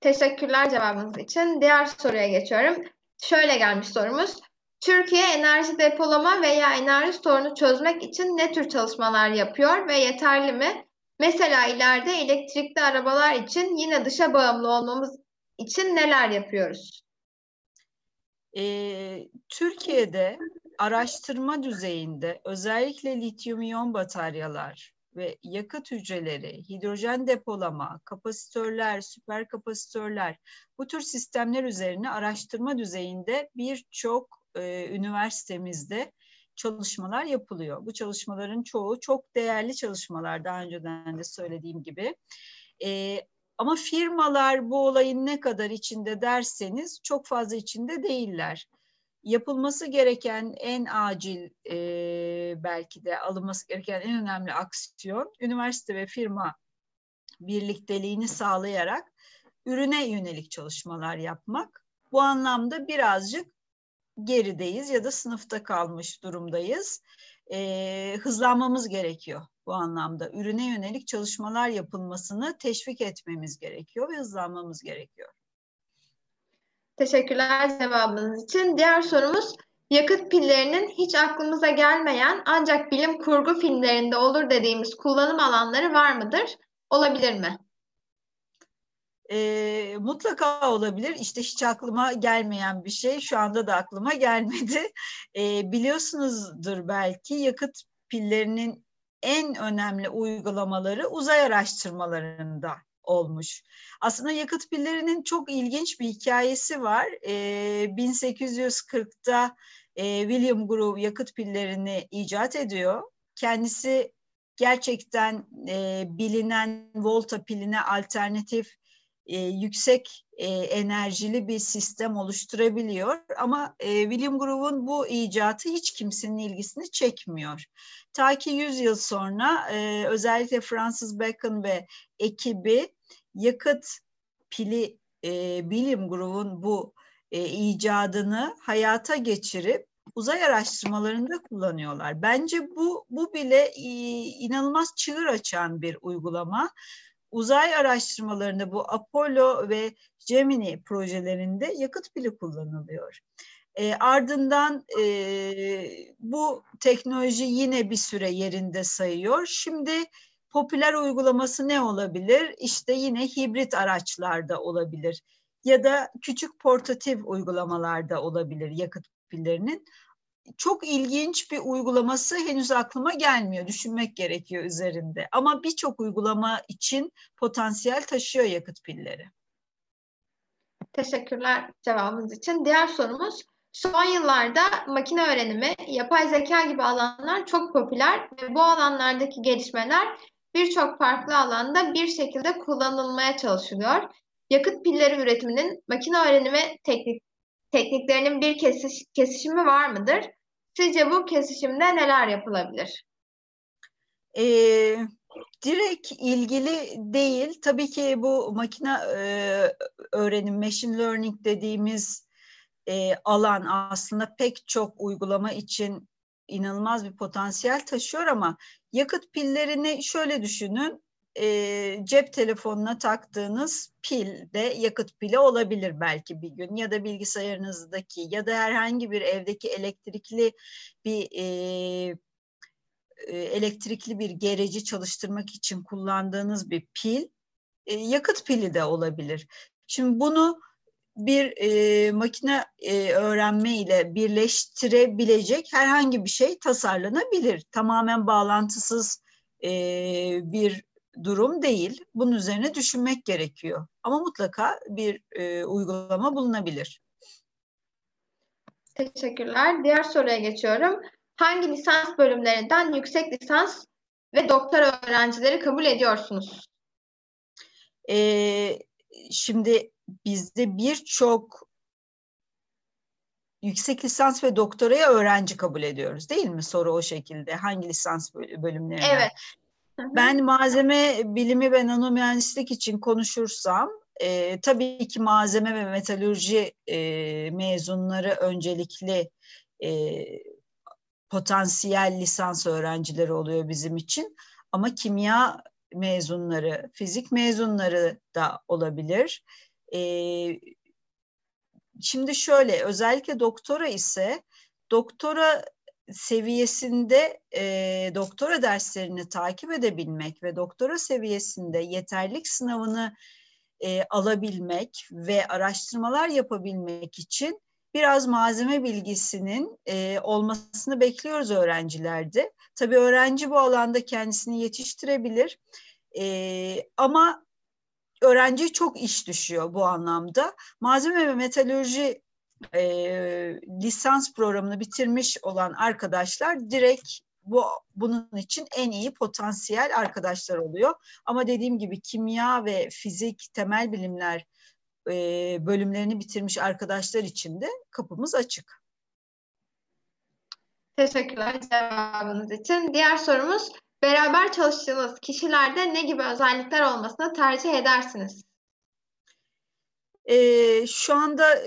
Teşekkürler cevabınız için. Diğer soruya geçiyorum. Şöyle gelmiş sorumuz. Türkiye enerji depolama veya enerji sorunu çözmek için ne tür çalışmalar yapıyor ve yeterli mi? Mesela ileride elektrikli arabalar için yine dışa bağımlı olmamız için neler yapıyoruz? Ee, Türkiye'de araştırma düzeyinde özellikle lityum iyon bataryalar ve yakıt hücreleri, hidrojen depolama, kapasitörler, süper kapasitörler bu tür sistemler üzerine araştırma düzeyinde birçok e, üniversitemizde çalışmalar yapılıyor. Bu çalışmaların çoğu çok değerli çalışmalar daha önceden de söylediğim gibi. E, ama firmalar bu olayın ne kadar içinde derseniz çok fazla içinde değiller. Yapılması gereken en acil e, belki de alınması gereken en önemli aksiyon üniversite ve firma birlikteliğini sağlayarak ürüne yönelik çalışmalar yapmak. Bu anlamda birazcık gerideyiz ya da sınıfta kalmış durumdayız. e, hızlanmamız gerekiyor bu anlamda. Ürüne yönelik çalışmalar yapılmasını teşvik etmemiz gerekiyor ve hızlanmamız gerekiyor. Teşekkürler cevabınız için. Diğer sorumuz yakıt pillerinin hiç aklımıza gelmeyen ancak bilim kurgu filmlerinde olur dediğimiz kullanım alanları var mıdır? Olabilir mi? E, mutlaka olabilir. İşte hiç aklıma gelmeyen bir şey. Şu anda da aklıma gelmedi. E, biliyorsunuzdur belki yakıt pillerinin en önemli uygulamaları uzay araştırmalarında olmuş. Aslında yakıt pillerinin çok ilginç bir hikayesi var. E, 1840'ta e, William Groove yakıt pillerini icat ediyor. Kendisi gerçekten e, bilinen volta piline alternatif e, yüksek e, enerjili bir sistem oluşturabiliyor. Ama e, William Groove'un bu icatı hiç kimsenin ilgisini çekmiyor. Ta ki 100 yıl sonra e, özellikle Francis Bacon ve ekibi yakıt pili e, William Groove'un bu e, icadını hayata geçirip uzay araştırmalarında kullanıyorlar. Bence bu bu bile e, inanılmaz çığır açan bir uygulama uzay araştırmalarında bu Apollo ve Gemini projelerinde yakıt pili kullanılıyor. E, ardından e, bu teknoloji yine bir süre yerinde sayıyor. Şimdi popüler uygulaması ne olabilir? İşte yine hibrit araçlarda olabilir ya da küçük portatif uygulamalarda olabilir yakıt pillerinin çok ilginç bir uygulaması henüz aklıma gelmiyor. Düşünmek gerekiyor üzerinde. Ama birçok uygulama için potansiyel taşıyor yakıt pilleri. Teşekkürler cevabınız için. Diğer sorumuz son yıllarda makine öğrenimi, yapay zeka gibi alanlar çok popüler ve bu alanlardaki gelişmeler birçok farklı alanda bir şekilde kullanılmaya çalışılıyor. Yakıt pilleri üretiminin makine öğrenimi teknik, tekniklerinin bir kesiş, kesişimi var mıdır? Sizce bu kesişimde neler yapılabilir? E, direkt ilgili değil. Tabii ki bu makine e, öğrenim, machine learning dediğimiz e, alan aslında pek çok uygulama için inanılmaz bir potansiyel taşıyor ama yakıt pillerini şöyle düşünün e, cep telefonuna taktığınız pil de yakıt pili olabilir belki bir gün ya da bilgisayarınızdaki ya da herhangi bir evdeki elektrikli bir e, elektrikli bir gereci çalıştırmak için kullandığınız bir pil e, yakıt pili de olabilir. Şimdi bunu bir e, makine e, öğrenme ile birleştirebilecek herhangi bir şey tasarlanabilir. Tamamen bağlantısız e, bir durum değil. Bunun üzerine düşünmek gerekiyor. Ama mutlaka bir e, uygulama bulunabilir. Teşekkürler. Diğer soruya geçiyorum. Hangi lisans bölümlerinden yüksek lisans ve doktora öğrencileri kabul ediyorsunuz? Ee, şimdi bizde birçok yüksek lisans ve doktoraya öğrenci kabul ediyoruz değil mi? Soru o şekilde. Hangi lisans bölümlerinden? Evet. Ben malzeme bilimi ve nanomühendislik için konuşursam e, tabii ki malzeme ve metalürji e, mezunları öncelikli e, potansiyel lisans öğrencileri oluyor bizim için. Ama kimya mezunları, fizik mezunları da olabilir. E, şimdi şöyle özellikle doktora ise doktora seviyesinde e, doktora derslerini takip edebilmek ve doktora seviyesinde yeterlik sınavını e, alabilmek ve araştırmalar yapabilmek için biraz malzeme bilgisinin e, olmasını bekliyoruz öğrencilerde. Tabii öğrenci bu alanda kendisini yetiştirebilir e, ama öğrenciye çok iş düşüyor bu anlamda. Malzeme ve metalürji e, lisans programını bitirmiş olan arkadaşlar direkt bu bunun için en iyi potansiyel arkadaşlar oluyor. Ama dediğim gibi kimya ve fizik temel bilimler e, bölümlerini bitirmiş arkadaşlar için de kapımız açık. Teşekkürler cevabınız için. Diğer sorumuz beraber çalıştığınız kişilerde ne gibi özellikler olmasını tercih edersiniz? E, şu anda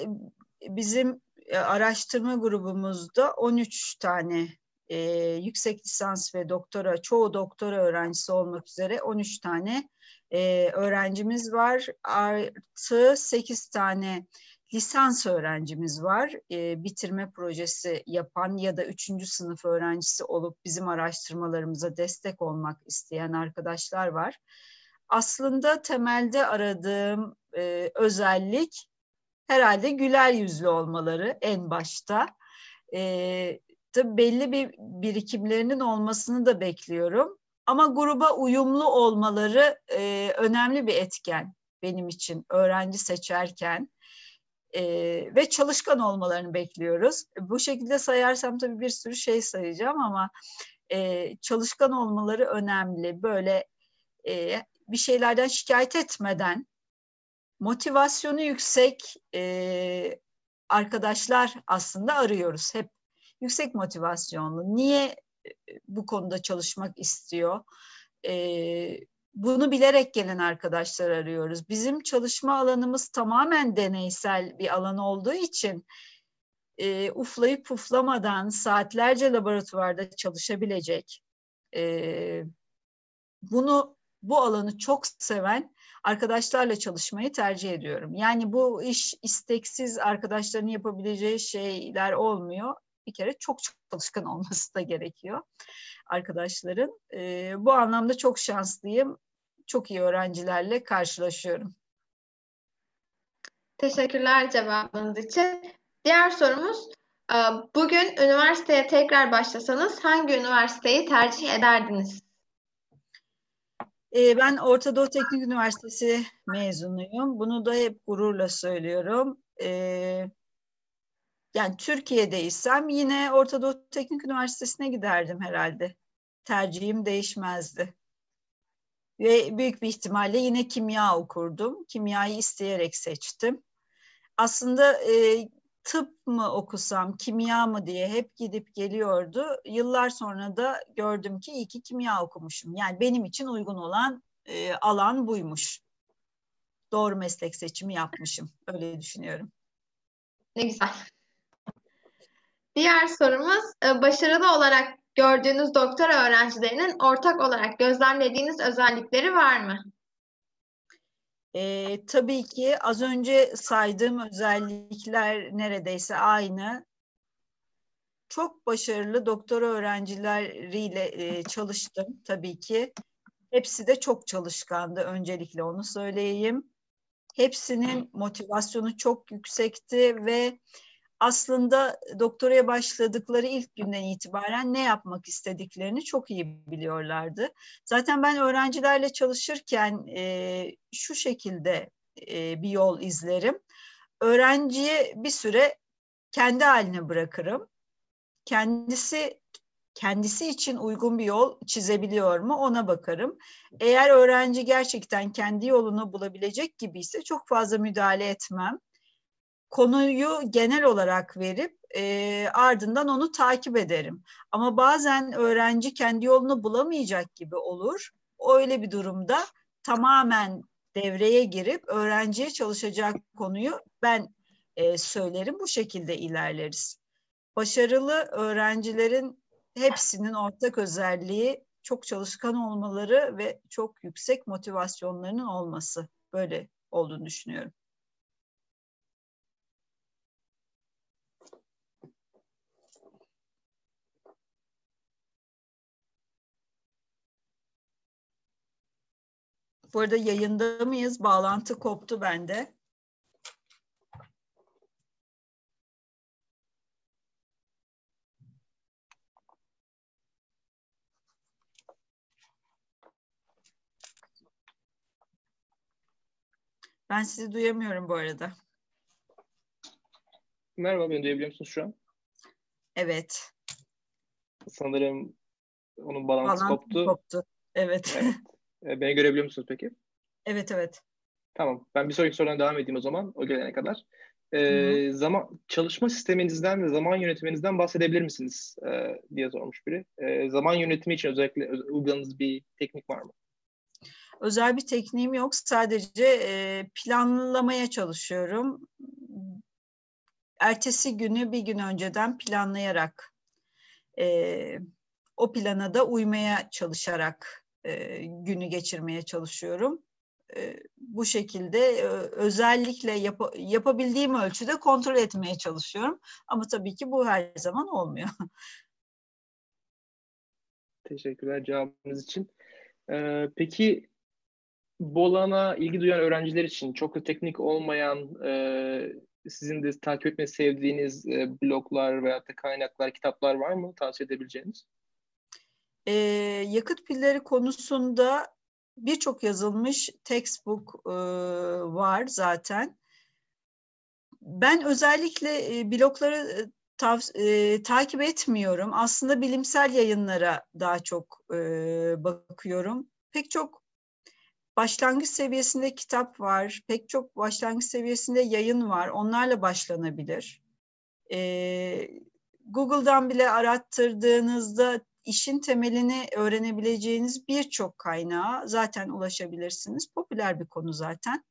bizim e, araştırma grubumuzda 13 tane e, yüksek lisans ve doktora, çoğu doktora öğrencisi olmak üzere 13 tane e, öğrencimiz var. Artı 8 tane lisans öğrencimiz var. E, bitirme projesi yapan ya da üçüncü sınıf öğrencisi olup bizim araştırmalarımıza destek olmak isteyen arkadaşlar var. Aslında temelde aradığım e, özellik herhalde güler yüzlü olmaları en başta. E, tabii belli bir birikimlerinin olmasını da bekliyorum. Ama gruba uyumlu olmaları e, önemli bir etken benim için öğrenci seçerken e, ve çalışkan olmalarını bekliyoruz. Bu şekilde sayarsam tabii bir sürü şey sayacağım ama e, çalışkan olmaları önemli. Böyle e, bir şeylerden şikayet etmeden motivasyonu yüksek e, arkadaşlar aslında arıyoruz. Hep yüksek motivasyonlu. Niye bu konuda çalışmak istiyor? E, bunu bilerek gelen arkadaşlar arıyoruz. Bizim çalışma alanımız tamamen deneysel bir alan olduğu için e, uflayıp puflamadan saatlerce laboratuvarda çalışabilecek, e, bunu bu alanı çok seven arkadaşlarla çalışmayı tercih ediyorum. Yani bu iş isteksiz arkadaşların yapabileceği şeyler olmuyor. Bir kere çok çalışkan olması da gerekiyor arkadaşların. E, bu anlamda çok şanslıyım. Çok iyi öğrencilerle karşılaşıyorum. Teşekkürler cevabınız için. Diğer sorumuz, e, bugün üniversiteye tekrar başlasanız hangi üniversiteyi tercih ederdiniz? E, ben Orta Doğu Teknik Üniversitesi mezunuyum. Bunu da hep gururla söylüyorum. E, yani Türkiye'deysem yine Orta Doğu Teknik Üniversitesi'ne giderdim herhalde. Tercihim değişmezdi. Ve büyük bir ihtimalle yine kimya okurdum. Kimyayı isteyerek seçtim. Aslında e, tıp mı okusam, kimya mı diye hep gidip geliyordu. Yıllar sonra da gördüm ki iyi ki kimya okumuşum. Yani benim için uygun olan e, alan buymuş. Doğru meslek seçimi yapmışım. Öyle düşünüyorum. Ne güzel. Diğer sorumuz, e, başarılı olarak gördüğünüz doktora öğrencilerinin ortak olarak gözlemlediğiniz özellikleri var mı? E, tabii ki az önce saydığım özellikler neredeyse aynı. Çok başarılı doktora öğrencileriyle e, çalıştım tabii ki. Hepsi de çok çalışkandı öncelikle onu söyleyeyim. Hepsinin motivasyonu çok yüksekti ve aslında doktoraya başladıkları ilk günden itibaren ne yapmak istediklerini çok iyi biliyorlardı. Zaten ben öğrencilerle çalışırken e, şu şekilde e, bir yol izlerim. Öğrenciye bir süre kendi haline bırakırım. Kendisi kendisi için uygun bir yol çizebiliyor mu ona bakarım. Eğer öğrenci gerçekten kendi yolunu bulabilecek gibiyse çok fazla müdahale etmem konuyu genel olarak verip e, ardından onu takip ederim. Ama bazen öğrenci kendi yolunu bulamayacak gibi olur. Öyle bir durumda tamamen devreye girip öğrenciye çalışacak konuyu ben e, söylerim. Bu şekilde ilerleriz. Başarılı öğrencilerin hepsinin ortak özelliği çok çalışkan olmaları ve çok yüksek motivasyonlarının olması. Böyle olduğunu düşünüyorum. Bu arada yayında mıyız? Bağlantı koptu bende. Ben sizi duyamıyorum bu arada. Merhaba, beni duyabiliyor musunuz şu an? Evet. Sanırım onun bağlantısı Bağlantı koptu. koptu. Evet. Evet. E, Beni görebiliyor musunuz peki? evet evet. Tamam. Ben bir sonraki sorudan devam edeyim o zaman, o gelene kadar. Ee, zaman çalışma sisteminizden ve zaman yönetiminizden bahsedebilir misiniz ee, diye sormuş biri. Ee, zaman yönetimi için özellikle öz- uyguladığınız bir teknik var mı? Özel bir tekniğim yok. Sadece e, planlamaya çalışıyorum. Ertesi günü bir gün önceden planlayarak e, o plana da uymaya çalışarak e, günü geçirmeye çalışıyorum. E, bu şekilde e, özellikle yap, yapabildiğim ölçüde kontrol etmeye çalışıyorum. Ama tabii ki bu her zaman olmuyor. Teşekkürler cevabınız için. Ee, peki Bolan'a ilgi duyan öğrenciler için çok da teknik olmayan e, sizin de takip etmeyi sevdiğiniz e, bloglar veya da kaynaklar, kitaplar var mı tavsiye edebileceğiniz? E, yakıt pilleri konusunda birçok yazılmış textbook e, var zaten. Ben özellikle e, blogları e, e, takip etmiyorum. Aslında bilimsel yayınlara daha çok e, bakıyorum. Pek çok başlangıç seviyesinde kitap var. Pek çok başlangıç seviyesinde yayın var. Onlarla başlanabilir. E, Google'dan bile arattırdığınızda işin temelini öğrenebileceğiniz birçok kaynağa zaten ulaşabilirsiniz. Popüler bir konu zaten.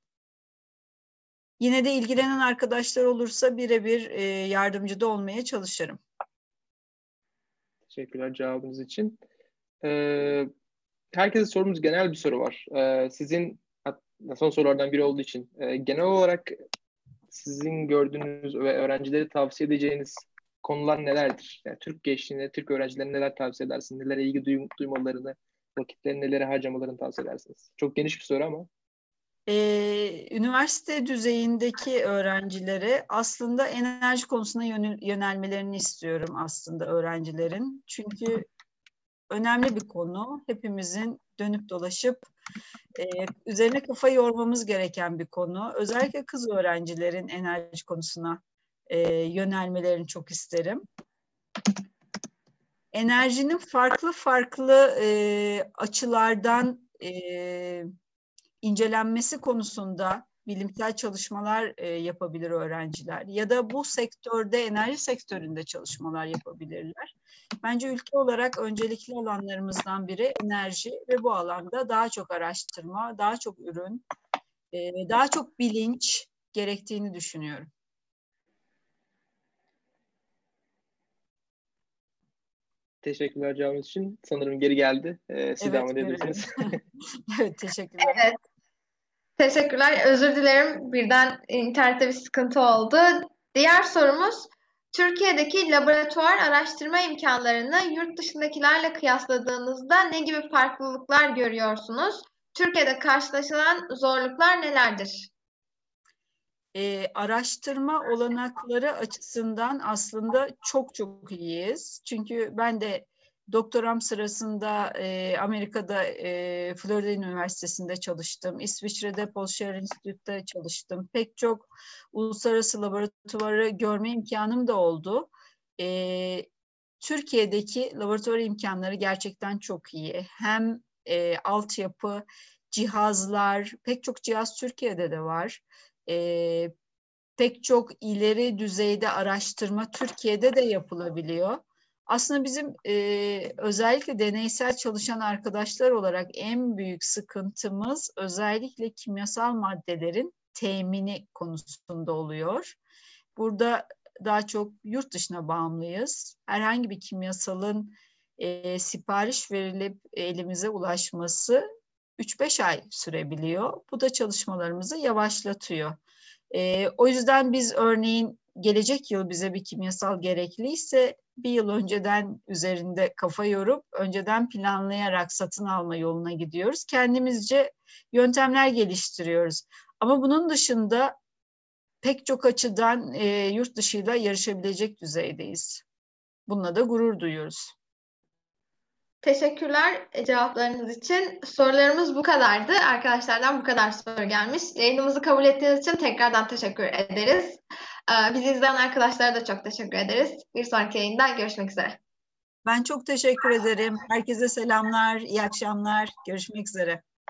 Yine de ilgilenen arkadaşlar olursa birebir e, yardımcı da olmaya çalışırım. Teşekkürler cevabınız için. Ee, herkese sorumuz genel bir soru var. Ee, sizin son sorulardan biri olduğu için e, genel olarak sizin gördüğünüz ve öğrencileri tavsiye edeceğiniz konular nelerdir? Yani Türk gençliğine, Türk öğrencilerine neler tavsiye edersiniz? Nelere ilgi duym duymalarını, vakitlerini nelere harcamalarını tavsiye edersiniz? Çok geniş bir soru ama. Ee, üniversite düzeyindeki öğrencilere aslında enerji konusuna yönelmelerini istiyorum aslında öğrencilerin. Çünkü önemli bir konu. Hepimizin dönüp dolaşıp e, üzerine kafa yormamız gereken bir konu. Özellikle kız öğrencilerin enerji konusuna e, yönelmelerini çok isterim. Enerjinin farklı farklı e, açılardan e, incelenmesi konusunda bilimsel çalışmalar e, yapabilir öğrenciler ya da bu sektörde enerji sektöründe çalışmalar yapabilirler. Bence ülke olarak öncelikli alanlarımızdan biri enerji ve bu alanda daha çok araştırma, daha çok ürün, e, daha çok bilinç gerektiğini düşünüyorum. Teşekkürler cevabınız için. Sanırım geri geldi. Ee, siz evet, devam edebilirsiniz. evet, teşekkürler. Evet. Teşekkürler. Özür dilerim. Birden internette bir sıkıntı oldu. Diğer sorumuz Türkiye'deki laboratuvar araştırma imkanlarını yurt dışındakilerle kıyasladığınızda ne gibi farklılıklar görüyorsunuz? Türkiye'de karşılaşılan zorluklar nelerdir? Ee, araştırma olanakları açısından aslında çok çok iyiyiz. Çünkü ben de Doktoram sırasında e, Amerika'da e, Florida Üniversitesi'nde çalıştım. İsviçre'de Paul Scher Institute'da çalıştım. Pek çok uluslararası laboratuvarı görme imkanım da oldu. E, Türkiye'deki laboratuvar imkanları gerçekten çok iyi. Hem e, altyapı, cihazlar, pek çok cihaz Türkiye'de de var. E, pek çok ileri düzeyde araştırma Türkiye'de de yapılabiliyor. Aslında bizim e, özellikle deneysel çalışan arkadaşlar olarak en büyük sıkıntımız özellikle kimyasal maddelerin temini konusunda oluyor. Burada daha çok yurt dışına bağımlıyız. Herhangi bir kimyasalın e, sipariş verilip elimize ulaşması 3-5 ay sürebiliyor. Bu da çalışmalarımızı yavaşlatıyor. E, o yüzden biz örneğin gelecek yıl bize bir kimyasal gerekliyse bir yıl önceden üzerinde kafa yorup önceden planlayarak satın alma yoluna gidiyoruz. Kendimizce yöntemler geliştiriyoruz. Ama bunun dışında pek çok açıdan e, yurt dışıyla yarışabilecek düzeydeyiz. Bununla da gurur duyuyoruz. Teşekkürler e, cevaplarınız için. Sorularımız bu kadardı. Arkadaşlardan bu kadar soru gelmiş. Yayınımızı kabul ettiğiniz için tekrardan teşekkür ederiz. Ee, bizi izleyen arkadaşlara da çok teşekkür ederiz. Bir sonraki yayında görüşmek üzere. Ben çok teşekkür ederim. Herkese selamlar, iyi akşamlar. Görüşmek üzere.